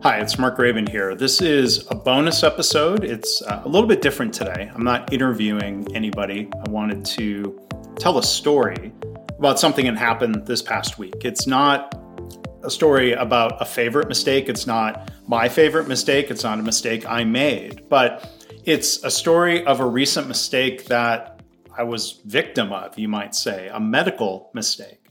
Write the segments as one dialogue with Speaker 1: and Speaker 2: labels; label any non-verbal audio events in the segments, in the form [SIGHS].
Speaker 1: Hi, it's Mark Graban here. This is a bonus episode. It's uh, a little bit different today. I'm not interviewing anybody. I wanted to tell a story about something that happened this past week. It's not a story about a favorite mistake. It's not my favorite mistake. It's not a mistake I made, but it's a story of a recent mistake that I was victim of, you might say, a medical mistake.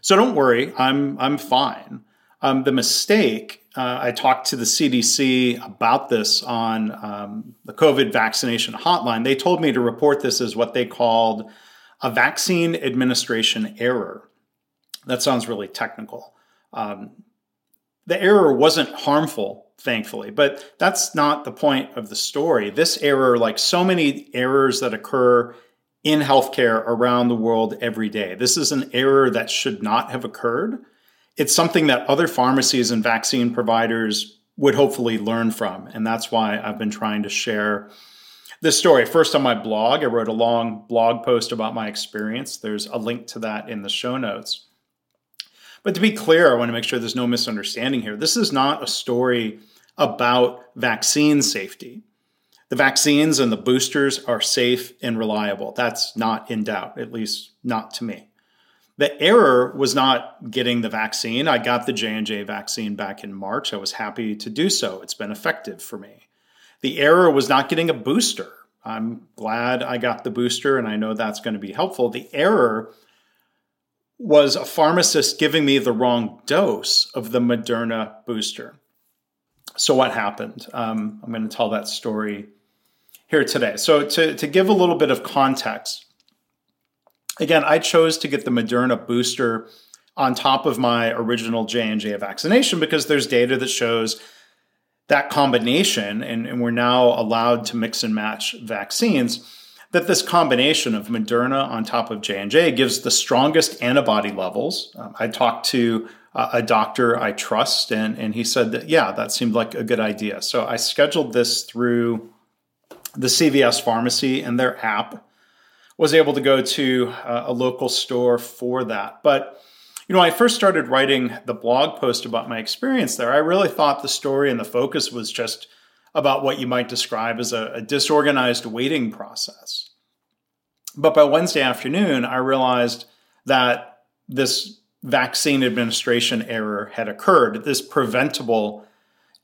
Speaker 1: So don't worry, I'm I'm fine. Um, the mistake uh, I talked to the CDC about this on um, the COVID vaccination hotline. They told me to report this as what they called a vaccine administration error. That sounds really technical. Um, the error wasn't harmful, thankfully, but that's not the point of the story. This error, like so many errors that occur in healthcare around the world every day, this is an error that should not have occurred it's something that other pharmacies and vaccine providers would hopefully learn from. And that's why I've been trying to share this story. First, on my blog, I wrote a long blog post about my experience. There's a link to that in the show notes. But to be clear, I want to make sure there's no misunderstanding here. This is not a story about vaccine safety. The vaccines and the boosters are safe and reliable. That's not in doubt, at least not to me. The error was not getting the vaccine. I got the J&J vaccine back in March. I was happy to do so. It's been effective for me. The error was not getting a booster. I'm glad I got the booster and I know that's going to be helpful. The error was a pharmacist giving me the wrong dose of the Moderna booster. So, what happened? Um, I'm going to tell that story here today. So, to, to give a little bit of context, Again, I chose to get the Moderna booster on top of my original J&J vaccination because there's data that shows that combination, and, and, we're now allowed to mix and match vaccines, that this combination of Moderna on top of J&J gives the strongest antibody levels. Um, I talked to uh, a doctor I trust, and, and he said that, yeah, that seemed like a good idea. So I scheduled this through the CVS pharmacy and their app was able to go to uh, a local store for that. But you know, I first started writing the blog post about my experience there. I really thought the story and the focus was just about what you might describe as a, a disorganized waiting process. But by Wednesday afternoon, I realized that this vaccine administration error had occurred, this preventable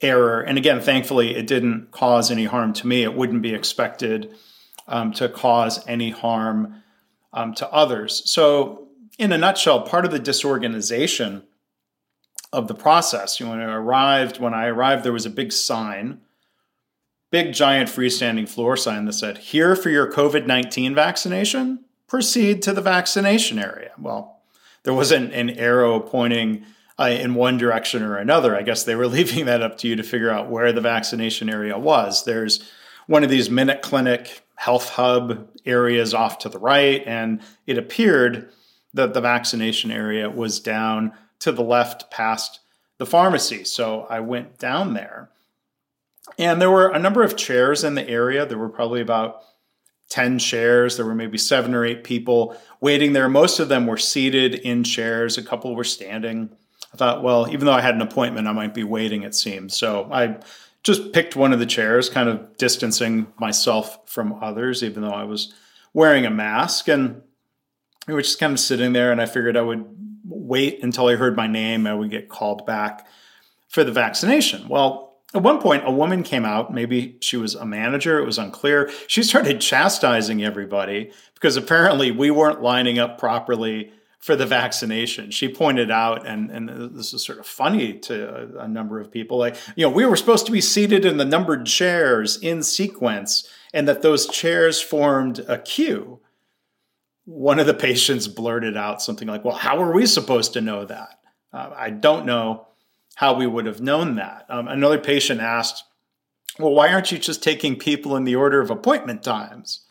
Speaker 1: error. And again, thankfully, it didn't cause any harm to me. It wouldn't be expected um, to cause any harm um, to others. So, in a nutshell, part of the disorganization of the process, you know, when I arrived, when I arrived, there was a big sign, big giant freestanding floor sign that said, "Here for your COVID nineteen vaccination. Proceed to the vaccination area." Well, there wasn't an arrow pointing. Uh, in one direction or another. I guess they were [LAUGHS] leaving that up to you to figure out where the vaccination area was. There's one of these minute clinic health hub areas off to the right, and it appeared that the vaccination area was down to the left past the pharmacy. So I went down there. And there were a number of chairs in the area. There were probably about 10 chairs. There were maybe seven or eight people waiting there. Most of them were seated in chairs, a couple were standing. I thought, well, even though I had an appointment, I might be waiting, it seemed. So I just picked one of the chairs, kind of distancing myself from others, even though I was wearing a mask. And we were just kind of sitting there, and I figured I would wait until I heard my name. I would get called back for the vaccination. Well, at one point, a woman came out. Maybe she was a manager. It was unclear. She started chastising everybody because apparently we weren't lining up properly for the vaccination. She pointed out, and, and this is sort of funny to a, a, number of people, like, you know, we were supposed to be seated in the numbered chairs in sequence, and that those chairs formed a queue. One of the patients blurted out something like, well, how are we supposed to know that? Uh, I don't know how we would have known that. Um, another patient asked, well, why aren't you just taking people in the order of appointment times?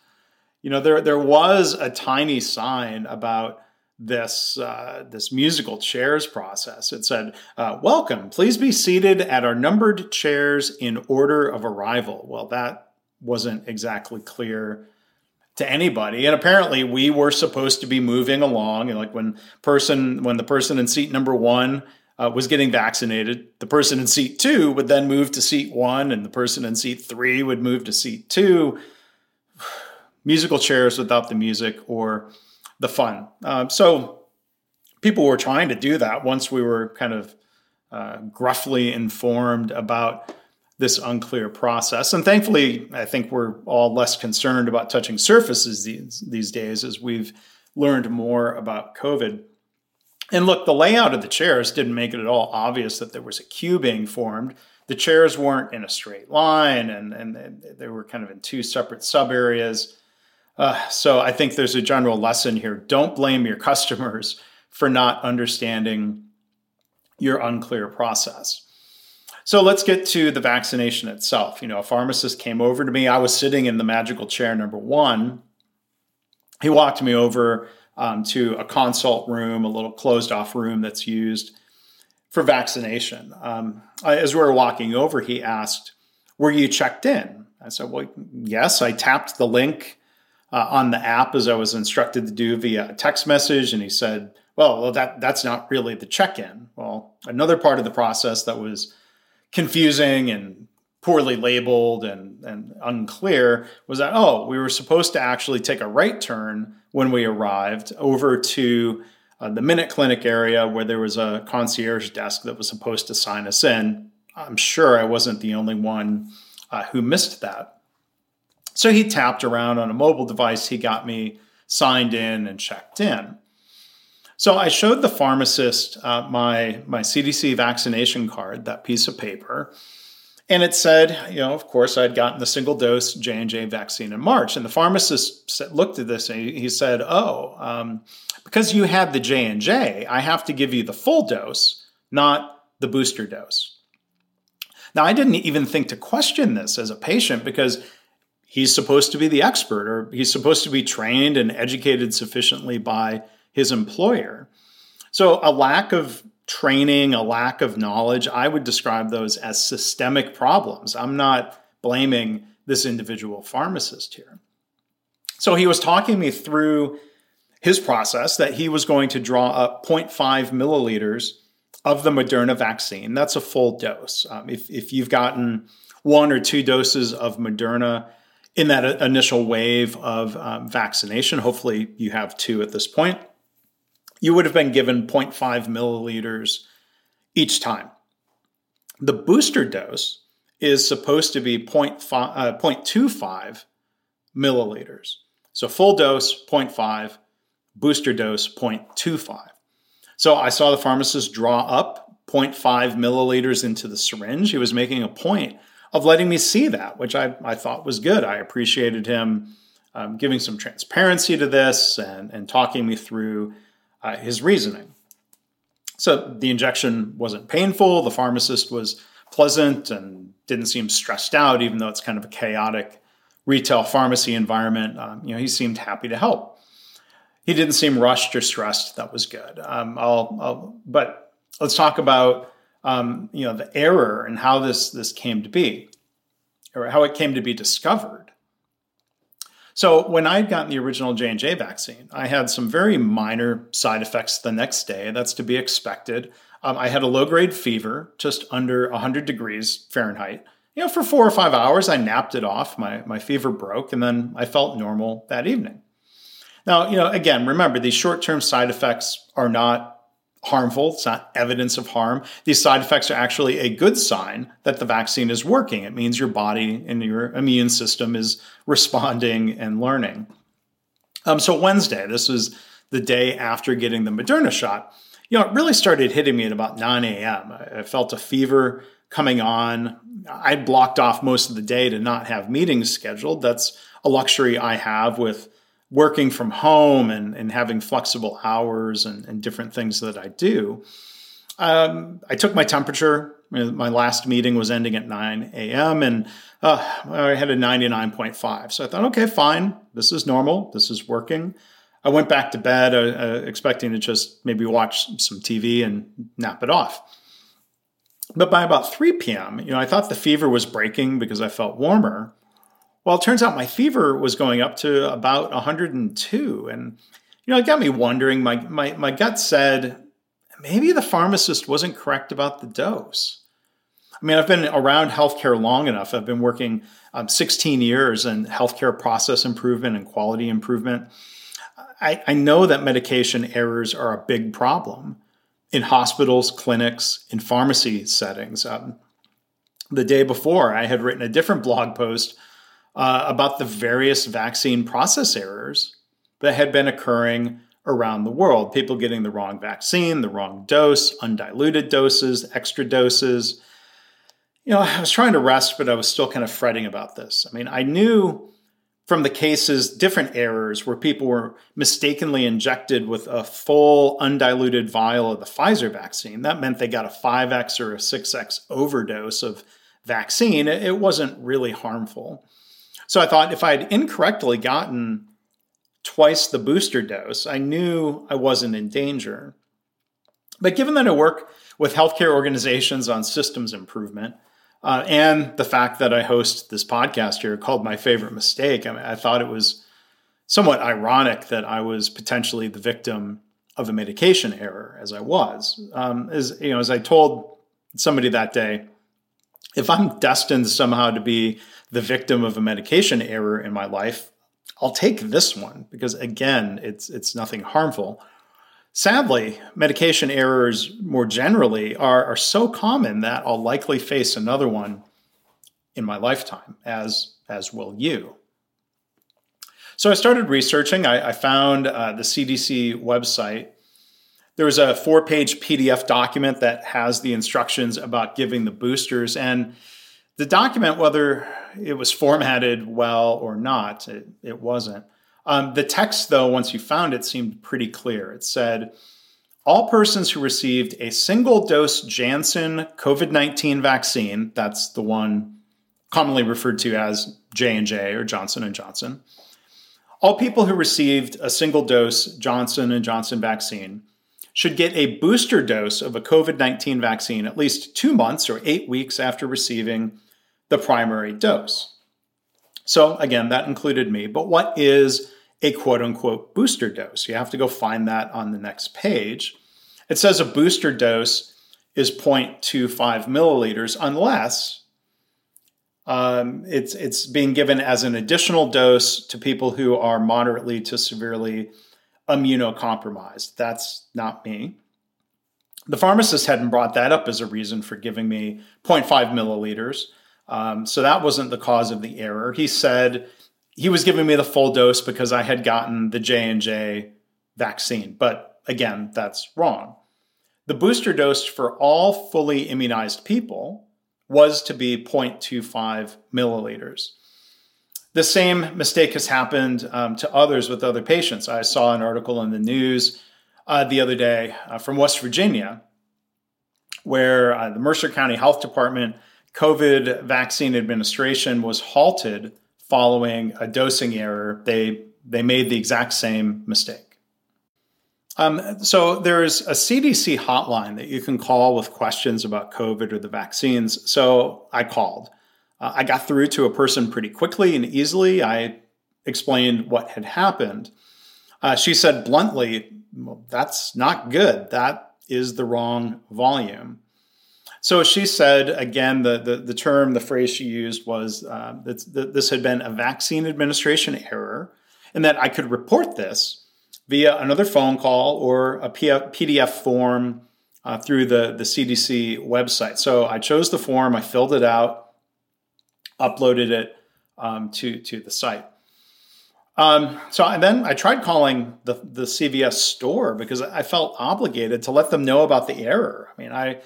Speaker 1: You know, there, there was a tiny sign about this uh, this musical chairs process. It said, uh, "Welcome. Please be seated at our numbered chairs in order of arrival." Well, that wasn't exactly clear to anybody, and apparently we were supposed to be moving along. And like when person when the person in seat number one uh, was getting vaccinated, the person in seat two would then move to seat one, and the person in seat three would move to seat two. [SIGHS] Musical chairs without the music or the fun. Uh, so people were trying to do that once we were kind of uh, gruffly informed about this unclear process. And thankfully, I think we're all less concerned about touching surfaces these, these days as we've learned more about COVID. And look, the layout of the chairs didn't make it at all obvious that there was a queue being formed. The chairs weren't in a straight line and, and they were kind of in two separate sub areas. Uh, so I think there's a general lesson here. Don't blame your customers for not understanding your unclear process. So let's get to the vaccination itself. You know, a pharmacist came over to me. I was sitting in the magical chair number one. He walked me over um, to a consult room, a little closed off room that's used for vaccination. Um, as we were walking over, he asked, Were you checked in? I said, Well, yes. I tapped the link uh, on the app as I was instructed to do via a text message. And he said, Well, well that, that's not really the check in. Well, another part of the process that was confusing and poorly labeled and, and unclear was that, oh, we were supposed to actually take a right turn when we arrived over to uh, the Minute Clinic area where there was a concierge desk that was supposed to sign us in. I'm sure I wasn't the only one uh, who missed that. So he tapped around on a mobile device. He got me signed in and checked in. So I showed the pharmacist uh, my my CDC vaccination card, that piece of paper, and it said, you know, of course, I'd gotten the single dose J and J vaccine in March, and the pharmacist looked at this and he said, "Oh, um, because you had the J and J, I have to give you the full dose, not the booster dose." Now, I didn't even think to question this as a patient because he's supposed to be the expert or he's supposed to be trained and educated sufficiently by his employer. So, a lack of training, a lack of knowledge, I would describe those as systemic problems. I'm not blaming this individual pharmacist here. So, he was talking me through his process that he was going to draw up 0.5 milliliters of the Moderna vaccine. That's a full dose. Um, if, if you've gotten one or two doses of Moderna in that initial wave of um, vaccination, hopefully you have two at this point you would have been given 0.5 milliliters each time. The booster dose is supposed to be 0.5, uh, 0.25 milliliters. So full dose 0.5, booster dose 0.25. So I saw the pharmacist draw up 0.5 milliliters into the syringe. He was making a point of letting me see that, which I, I thought was good. I appreciated him um, giving some transparency to this and, and talking me through uh, his reasoning. So the injection wasn't painful. The pharmacist was pleasant and didn't seem stressed out, even though it's kind of a chaotic retail pharmacy environment. Um, you know, he seemed happy to help. He didn't seem rushed or stressed. That was good. Um, I'll, I'll, but let's talk about um, you know the error and how this this came to be, or how it came to be discovered. So when I'd gotten the original J&J vaccine, I had some very minor side effects the next day. That's to be expected. Um, I had a low-grade fever, just under 100 degrees Fahrenheit. You know, for four or five hours, I napped it off. My, my fever broke, and then I felt normal that evening. Now, you know, again, remember, these short-term side effects are not harmful. It's not evidence of harm. These side effects are actually a good sign that the vaccine is working. It means your body and your immune system is responding and learning. Um, so Wednesday, this was the day after getting the Moderna shot. You know, it really started hitting me at about 9 a.m. I felt a fever coming on. I blocked off most of the day to not have meetings scheduled. That's a luxury I have with working from home and, and having flexible hours and, and different things that I do, um, I took my temperature. My last meeting was ending at 9 a.m. and uh, I had a 99.5. So I thought, okay, fine. This is normal. This is working. I went back to bed uh, uh, expecting to just maybe watch some TV and nap it off. But by about 3 p.m., you know, I thought the fever was breaking because I felt warmer. Well, it turns out my fever was going up to about 102. And, you know, it got me wondering. My, my, my gut said, maybe the pharmacist wasn't correct about the dose. I mean, I've been around healthcare long enough. I've been working um, 16 years in healthcare process improvement and quality improvement. I, I know that medication errors are a big problem in hospitals, clinics, in pharmacy settings. Um, the day before, I had written a different blog post uh, about the various vaccine process errors that had been occurring around the world. People getting the wrong vaccine, the wrong dose, undiluted doses, extra doses. You know, I was trying to rest, but I was still kind of fretting about this. I mean, I knew from the cases different errors where people were mistakenly injected with a full undiluted vial of the Pfizer vaccine. That meant they got a 5x or a 6x overdose of vaccine. It wasn't really harmful. So I thought if I had incorrectly gotten twice the booster dose, I knew I wasn't in danger. But given that I work with healthcare organizations on systems improvement, uh, and the fact that I host this podcast here called My Favorite Mistake, I, mean, I thought it was somewhat ironic that I was potentially the victim of a medication error, as I was. Um, as you know, as I told somebody that day, if I'm destined somehow to be the victim of a medication error in my life, I'll take this one because again, it's it's nothing harmful. Sadly, medication errors more generally are, are so common that I'll likely face another one in my lifetime, as as will you. So I started researching. I, I found uh, the CDC website. There was a four-page PDF document that has the instructions about giving the boosters, and the document, whether it was formatted well or not, it, it wasn't. Um, the text, though, once you found it, seemed pretty clear. It said, all persons who received a single dose Janssen COVID 19 vaccine, that's the one commonly referred to as J&J or Johnson & Johnson, all people who received a single dose Johnson & Johnson vaccine should get a booster dose of a COVID-19 vaccine at least 2 months or 8 weeks after receiving the primary dose. So, again, that included me. But what is a quote unquote booster dose? You have to go find that on the next page. It says a booster dose is 0.25 milliliters unless um, it's, it's being given as an additional dose to people who are moderately to severely immunocompromised. That's not me. The pharmacist hadn't brought that up as a reason for giving me 0.5 milliliters. Um, so that wasn't the cause of the error. He said he was giving me the full dose because I had gotten the J and J vaccine. But again, that's wrong. The booster dose for all fully immunized people was to be 0.25 milliliters. The same mistake has happened um, to others with other patients. I saw an article in the news uh, the other day uh, from West Virginia where uh, the Mercer County Health Department COVID vaccine administration was halted following a dosing error. They they made the exact same mistake. Um, so there's a CDC hotline that you can call with questions about COVID or the vaccines. So I called. Uh, I got through to a person pretty quickly and easily. I explained what had happened. Uh, she said bluntly, well, "That's not good. That is the wrong volume." So she said again, the, the, the term, the phrase she used was uh, that, that this had been a vaccine administration error, and that I could report this via another phone call or a PDF form uh, through the, the CDC website. So I chose the form, I filled it out, uploaded it um, to, to the site. Um, so then I tried calling the, the CVS store because I felt obligated to let them know about the error. I mean, I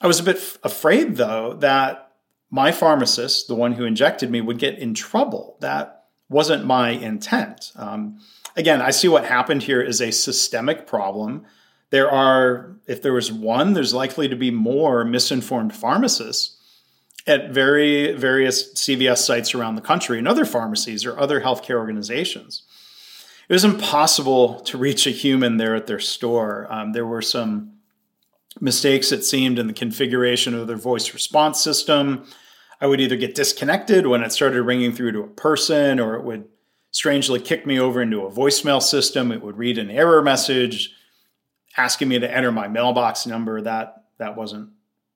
Speaker 1: I was a bit f- afraid, though, that my pharmacist, the one who injected me, would get in trouble. That wasn't my intent. Um, again, I see what happened here is a systemic problem. There are, if there was one, there's likely to be more misinformed pharmacists at very various CVS sites around the country and other pharmacies or other healthcare organizations. It was impossible to reach a human there at their store. Um, there were some mistakes, it seemed, in the configuration of their voice response system. I would either get disconnected when it started ringing through to a person, or it would strangely kick me over into a voicemail system. It would read an error message. asking me to enter my mailbox number. That that wasn't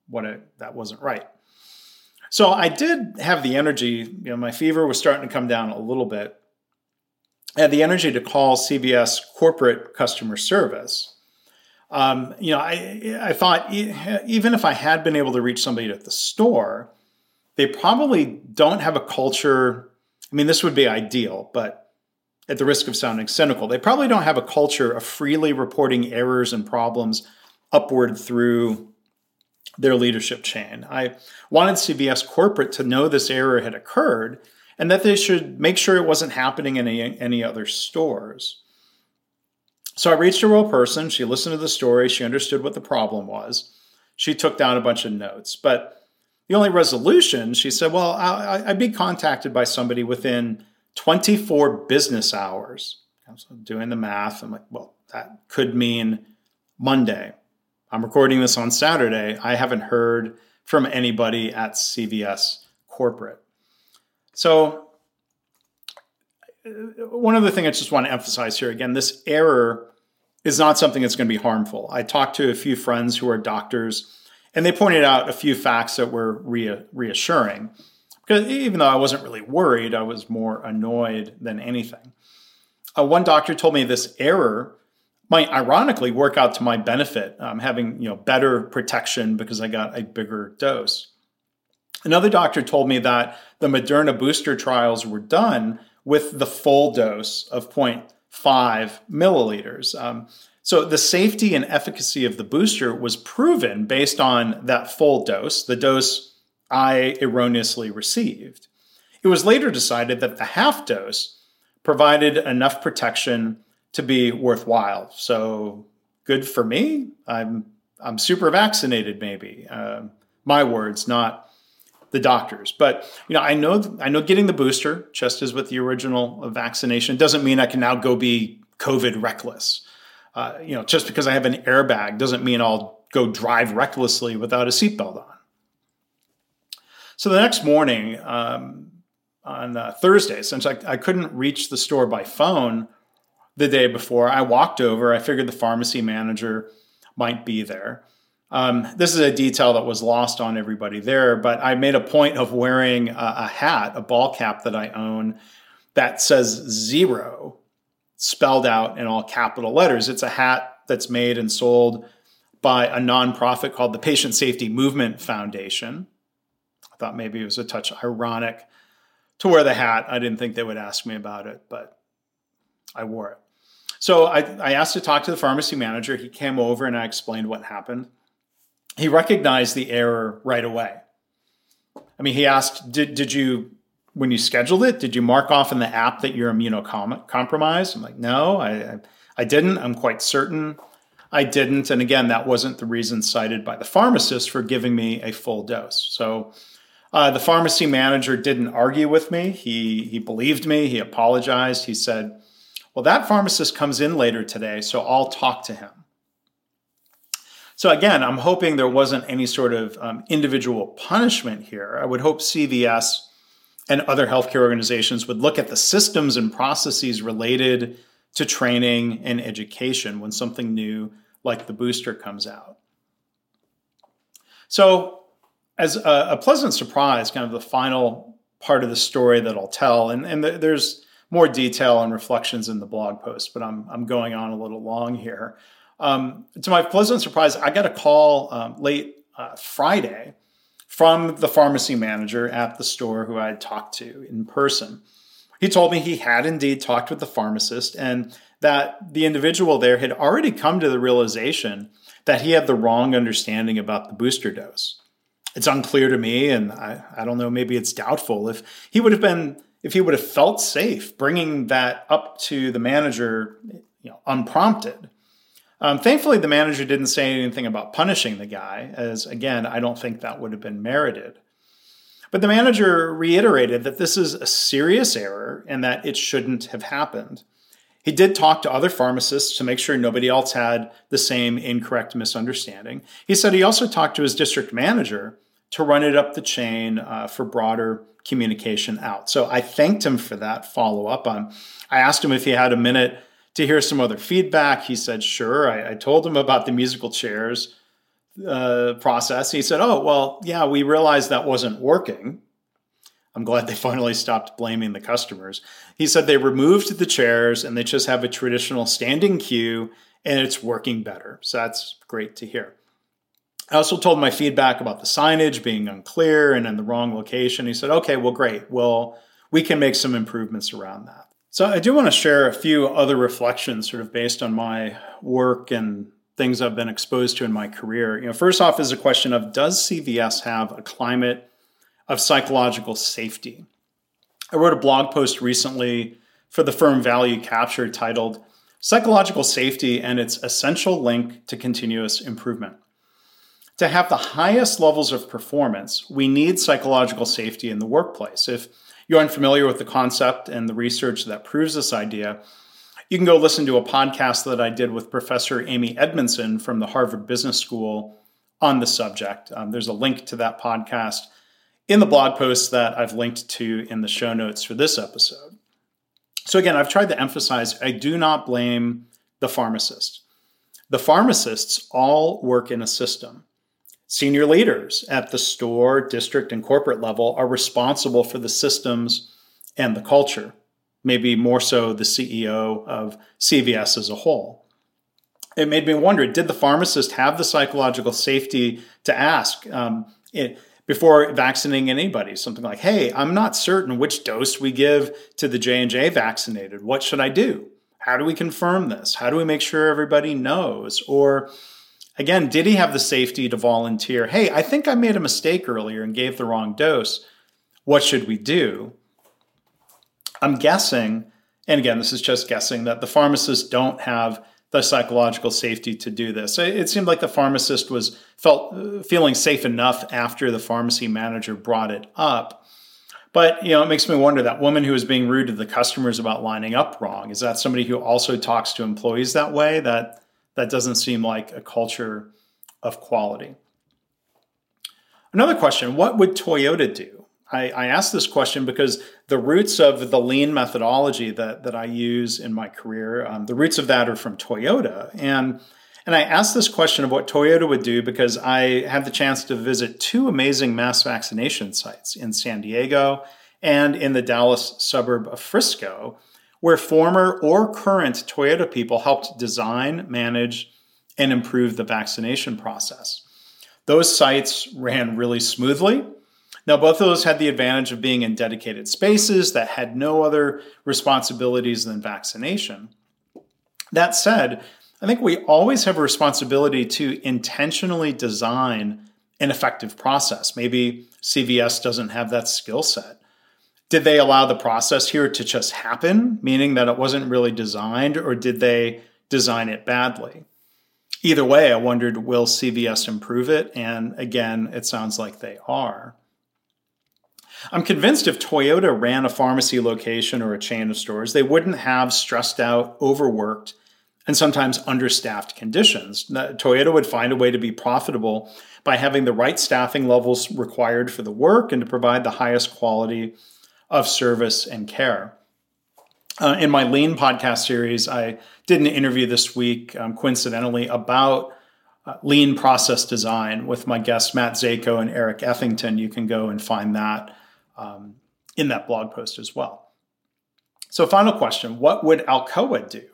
Speaker 1: what it that wasn't right. So I did have the energy, you know, my fever was starting to come down a little bit. I had the energy to call CVS corporate customer service. Um, you know, I, I thought even if I had been able to reach somebody at the store, they probably don't have a culture. I mean, this would be ideal, but at the risk of sounding cynical, they probably don't have a culture of freely reporting errors and problems upward through their leadership chain. I wanted CVS corporate to know this error had occurred and that they should make sure it wasn't happening in any, any other stores. So I reached a real person. She listened to the story. She understood what the problem was. She took down a bunch of notes. But the only resolution, she said, well, I, would be contacted by somebody within 24 business hours. So doing the math, I'm like, well, that could mean Monday. I'm recording this on Saturday. I haven't heard from anybody at CVS corporate. So, uh, one other thing I just want to emphasize here again this error is not something that's going to be harmful. I talked to a few friends who are doctors, and they pointed out a few facts that were reassuring. Because even though I wasn't really worried, I was more annoyed than anything. Uh, one doctor told me this error might ironically work out to my benefit, um, having you know better protection because I got a bigger dose. Another doctor told me that the Moderna booster trials were done with the full dose of 0.5 milliliters. Um, so the safety and efficacy of the booster was proven based on that full dose, the dose I erroneously received. It was later decided that the half dose provided enough protection to be worthwhile. So good for me. I'm I'm super vaccinated. Maybe uh, my words, not the doctors. But you know, I know I know getting the booster, just as with the original vaccination, doesn't mean I can now go be COVID reckless. Uh, you know, just because I have an airbag doesn't mean I'll go drive recklessly without a seatbelt on. So the next morning, um, on uh, Thursday, since I, I couldn't reach the store by phone the day before, I walked over. I figured the pharmacy manager might be there. Um, this is a detail that was lost on everybody there, but I made a point of wearing a, a hat, a ball cap that I own that says zero spelled out in all capital letters. It's a hat that's made and sold by a nonprofit called the Patient Safety Movement Foundation. I thought maybe it was a touch ironic to wear the hat. I didn't think they would ask me about it, but I wore it. So I, I asked to talk to the pharmacy manager. He came over and I explained what happened. He recognized the error right away. I mean, he asked, did, did you, when you scheduled it, did you mark off in the app that you're immunocompromised? I'm like, no, I, I, didn't. I'm quite certain I didn't. And again, that wasn't the reason cited by the pharmacist for giving me a full dose. So uh, the pharmacy manager didn't argue with me. He, he believed me. He apologized. He said, well, that pharmacist comes in later today, so I'll talk to him. So again, I'm hoping there wasn't any sort of um, individual punishment here. I would hope CVS and other healthcare organizations would look at the systems and processes related to training and education when something new like the booster comes out. So, as a, a pleasant surprise, kind of the final part of the story that I'll tell, and, and there's more detail and reflections in the blog post, but I'm, I'm going on a little long here. Um, to my pleasant surprise, I got a call um, late uh, Friday from the pharmacy manager at the store who I had talked to in person. He told me he had indeed talked with the pharmacist and that the individual there had already come to the realization that he had the wrong understanding about the booster dose. It's unclear to me, and I, I don't know, maybe it's doubtful if he would have been if he would have felt safe bringing that up to the manager you know, unprompted. Um, thankfully, the manager didn't say anything about punishing the guy, as again, I don't think that would have been merited. But the manager reiterated that this is a serious error and that it shouldn't have happened. He did talk to other pharmacists to make sure nobody else had the same incorrect misunderstanding. He said he also talked to his district manager to run it up the chain uh, for broader communication out. So I thanked him for that follow up. Um, I asked him if he had a minute to hear some other feedback. He said, Sure. I, I told him about the musical chairs uh, process. He said, Oh, well, yeah, we realized that wasn't working. I'm glad they [LAUGHS] finally stopped blaming the customers. He said they removed the chairs and they just have a traditional standing queue and it's working better. So that's great to hear. I also told my feedback about the signage being unclear and in the wrong location. He said, okay, well, great. Well, we can make some improvements around that. So I do want to share a few other reflections sort of based on my work and things I've been exposed to in my career. You know, first off is a question of does CVS have a climate of psychological safety? I wrote a blog post recently for the firm Value Capture titled Psychological Safety and its Essential Link to Continuous Improvement. To have the highest levels of performance, we need psychological safety in the workplace. If you're unfamiliar with the concept and the research that proves this idea, you can go listen to a podcast that I did with Professor Amy Edmondson from the Harvard Business School on the subject. Um, there's a link to that podcast in the blog post that I've linked to in the show notes for this episode. So, again, I've tried to emphasize I do not blame the pharmacist. The pharmacists all work in a system. Senior leaders at the store, district, and corporate level are responsible for the systems and the culture, maybe more so the CEO of CVS as a whole. It made me wonder did the pharmacist have the psychological safety to ask um, it, before vaccinating anybody? Something like hey i'm not certain which dose we give to the j&j vaccinated. What should i do? How do we confirm this? How do we make sure everybody knows? Or Again, did he have the safety to volunteer? Hey, I think I made a mistake earlier and gave the wrong dose. What should we do? I'm guessing, and again, this is just guessing, that the pharmacists don't have the psychological safety to do this. It seemed like the pharmacist was felt uh, feeling safe enough after the pharmacy manager brought it up. But you know, it makes me wonder that woman who was being rude to the customers about lining up wrong is that somebody who also talks to employees that way? That that doesn't seem like a culture of quality. Another question What would Toyota do? I, I asked this question because the roots of the lean methodology that, that I use in my career, um, the roots of that are from Toyota. And, and I asked this question of what Toyota would do because I had the chance to visit two amazing mass vaccination sites in San Diego and in the Dallas suburb of Frisco where former or current Toyota people helped design, manage, and improve the vaccination process. Those sites ran really smoothly. Now, both of those had the advantage of being in dedicated spaces that had no other responsibilities than vaccination. That said, I think we always have a responsibility to intentionally design an effective process. Maybe CVS doesn't have that skill set. Did they allow the process here to just happen, meaning that it wasn't really designed, or did they design it badly? Either way, I wondered will CVS improve it? And again, it sounds like they are. I'm convinced if Toyota ran a pharmacy location or a chain of stores, they wouldn't have stressed out, overworked, and sometimes understaffed conditions. Toyota would find a way to be profitable by having the right staffing levels required for the work and to provide the highest quality of service and care. Uh, in my Lean podcast series, I did an interview this week, um, coincidentally, about uh, lean process design with my guests Matt Zayko and Eric Ethington. You can go and find that um, in that blog post as well. So, final question What would Alcoa do?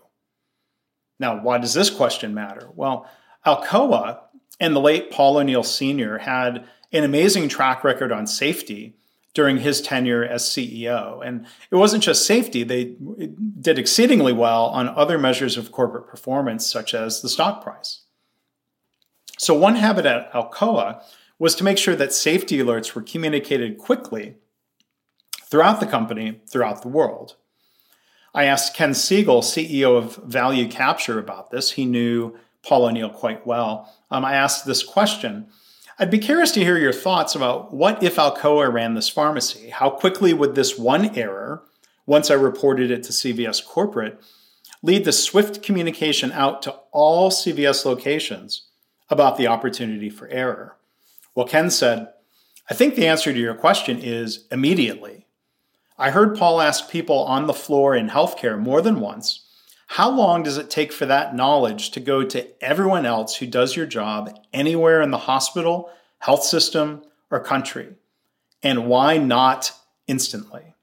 Speaker 1: Now, why does this question matter? Well, Alcoa and the late Paul O'Neill Sr. had an amazing track record on safety during his tenure as CEO. And it wasn't just safety, they did exceedingly well on other measures of corporate performance, such as the stock price. So, one habit at Alcoa was to make sure that safety alerts were communicated quickly throughout the company, throughout the world. I asked Ken Segel, CEO of Value Capture, about this. He knew Paul O'Neill quite well. Um, I asked this question I'd be curious to hear your thoughts about what if Alcoa ran this pharmacy? How quickly would this one error, once I reported it to CVS corporate, lead to swift communication out to all CVS locations about the opportunity for error? Well, Ken said, I think the answer to your question is immediately. I heard Paul ask people on the floor in healthcare more than once how long does it take for that knowledge to go to everyone else who does your job anywhere in the hospital, health system, or country? And why not instantly?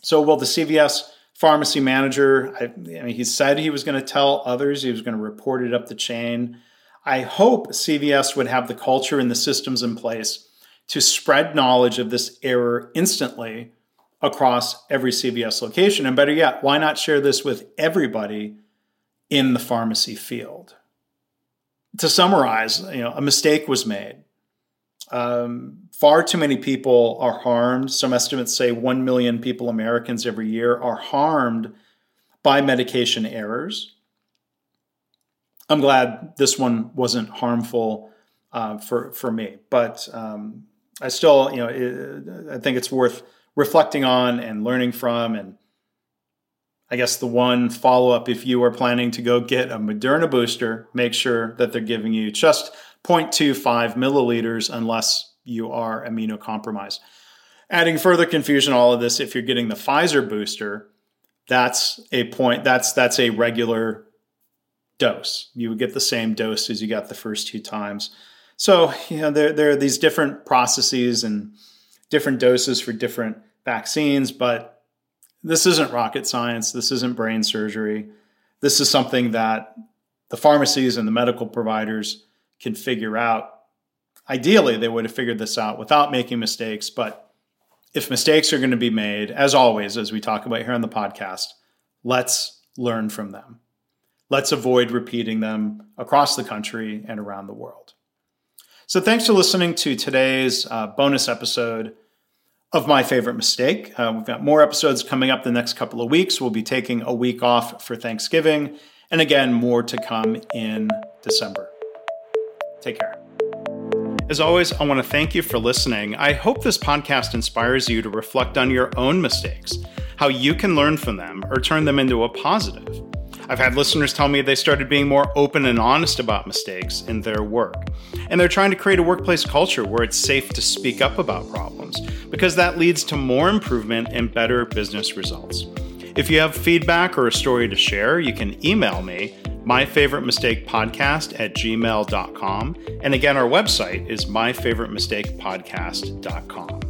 Speaker 1: So, will the CVS pharmacy manager, I, I mean, he said he was going to tell others, he was going to report it up the chain. I hope CVS would have the culture and the systems in place to spread knowledge of this error instantly across every CVS location. And better yet, why not share this with everybody in the pharmacy field? To summarize, you know, a mistake was made. Um, far too many people are harmed. Some estimates say 1 million people, Americans, every year are harmed by medication errors. I'm glad this one wasn't harmful uh, for, for me, but um, I still, you know, I think it's worth reflecting on and learning from. And I guess the one follow up if you are planning to go get a Moderna booster, make sure that they're giving you just 0.25 milliliters unless you are immunocompromised. Adding further confusion all of this, if you're getting the Pfizer booster, that's a point that's that's a regular dose. You would get the same dose as you got the first two times. So, you know, there, there are these different processes and different doses for different vaccines, but this isn't rocket science. This isn't brain surgery. This is something that the pharmacies and the medical providers can figure out. Ideally, they would have figured this out without making mistakes, but if mistakes are going to be made, as always, as we talk about here on the podcast, let's learn from them. Let's avoid repeating them across the country and around the world. So, thanks for listening to today's uh, bonus episode of my favorite mistake. Uh, we've got more episodes coming up the next couple of weeks. We'll be taking a week off for Thanksgiving. And again, more to come in December. Take care. As always, I want to thank you for listening. I hope this podcast inspires you to reflect on your own mistakes, how you can learn from them or turn them into a positive. I've had listeners tell me they started being more open and honest about mistakes in their work. And they're trying to create a workplace culture where it's safe to speak up about problems, because that leads to more improvement and better business results. If you have feedback or a story to share, you can email me, myfavoritemistakepodcast at gmail.com. And again, our website is myfavoritemistakepodcast.com.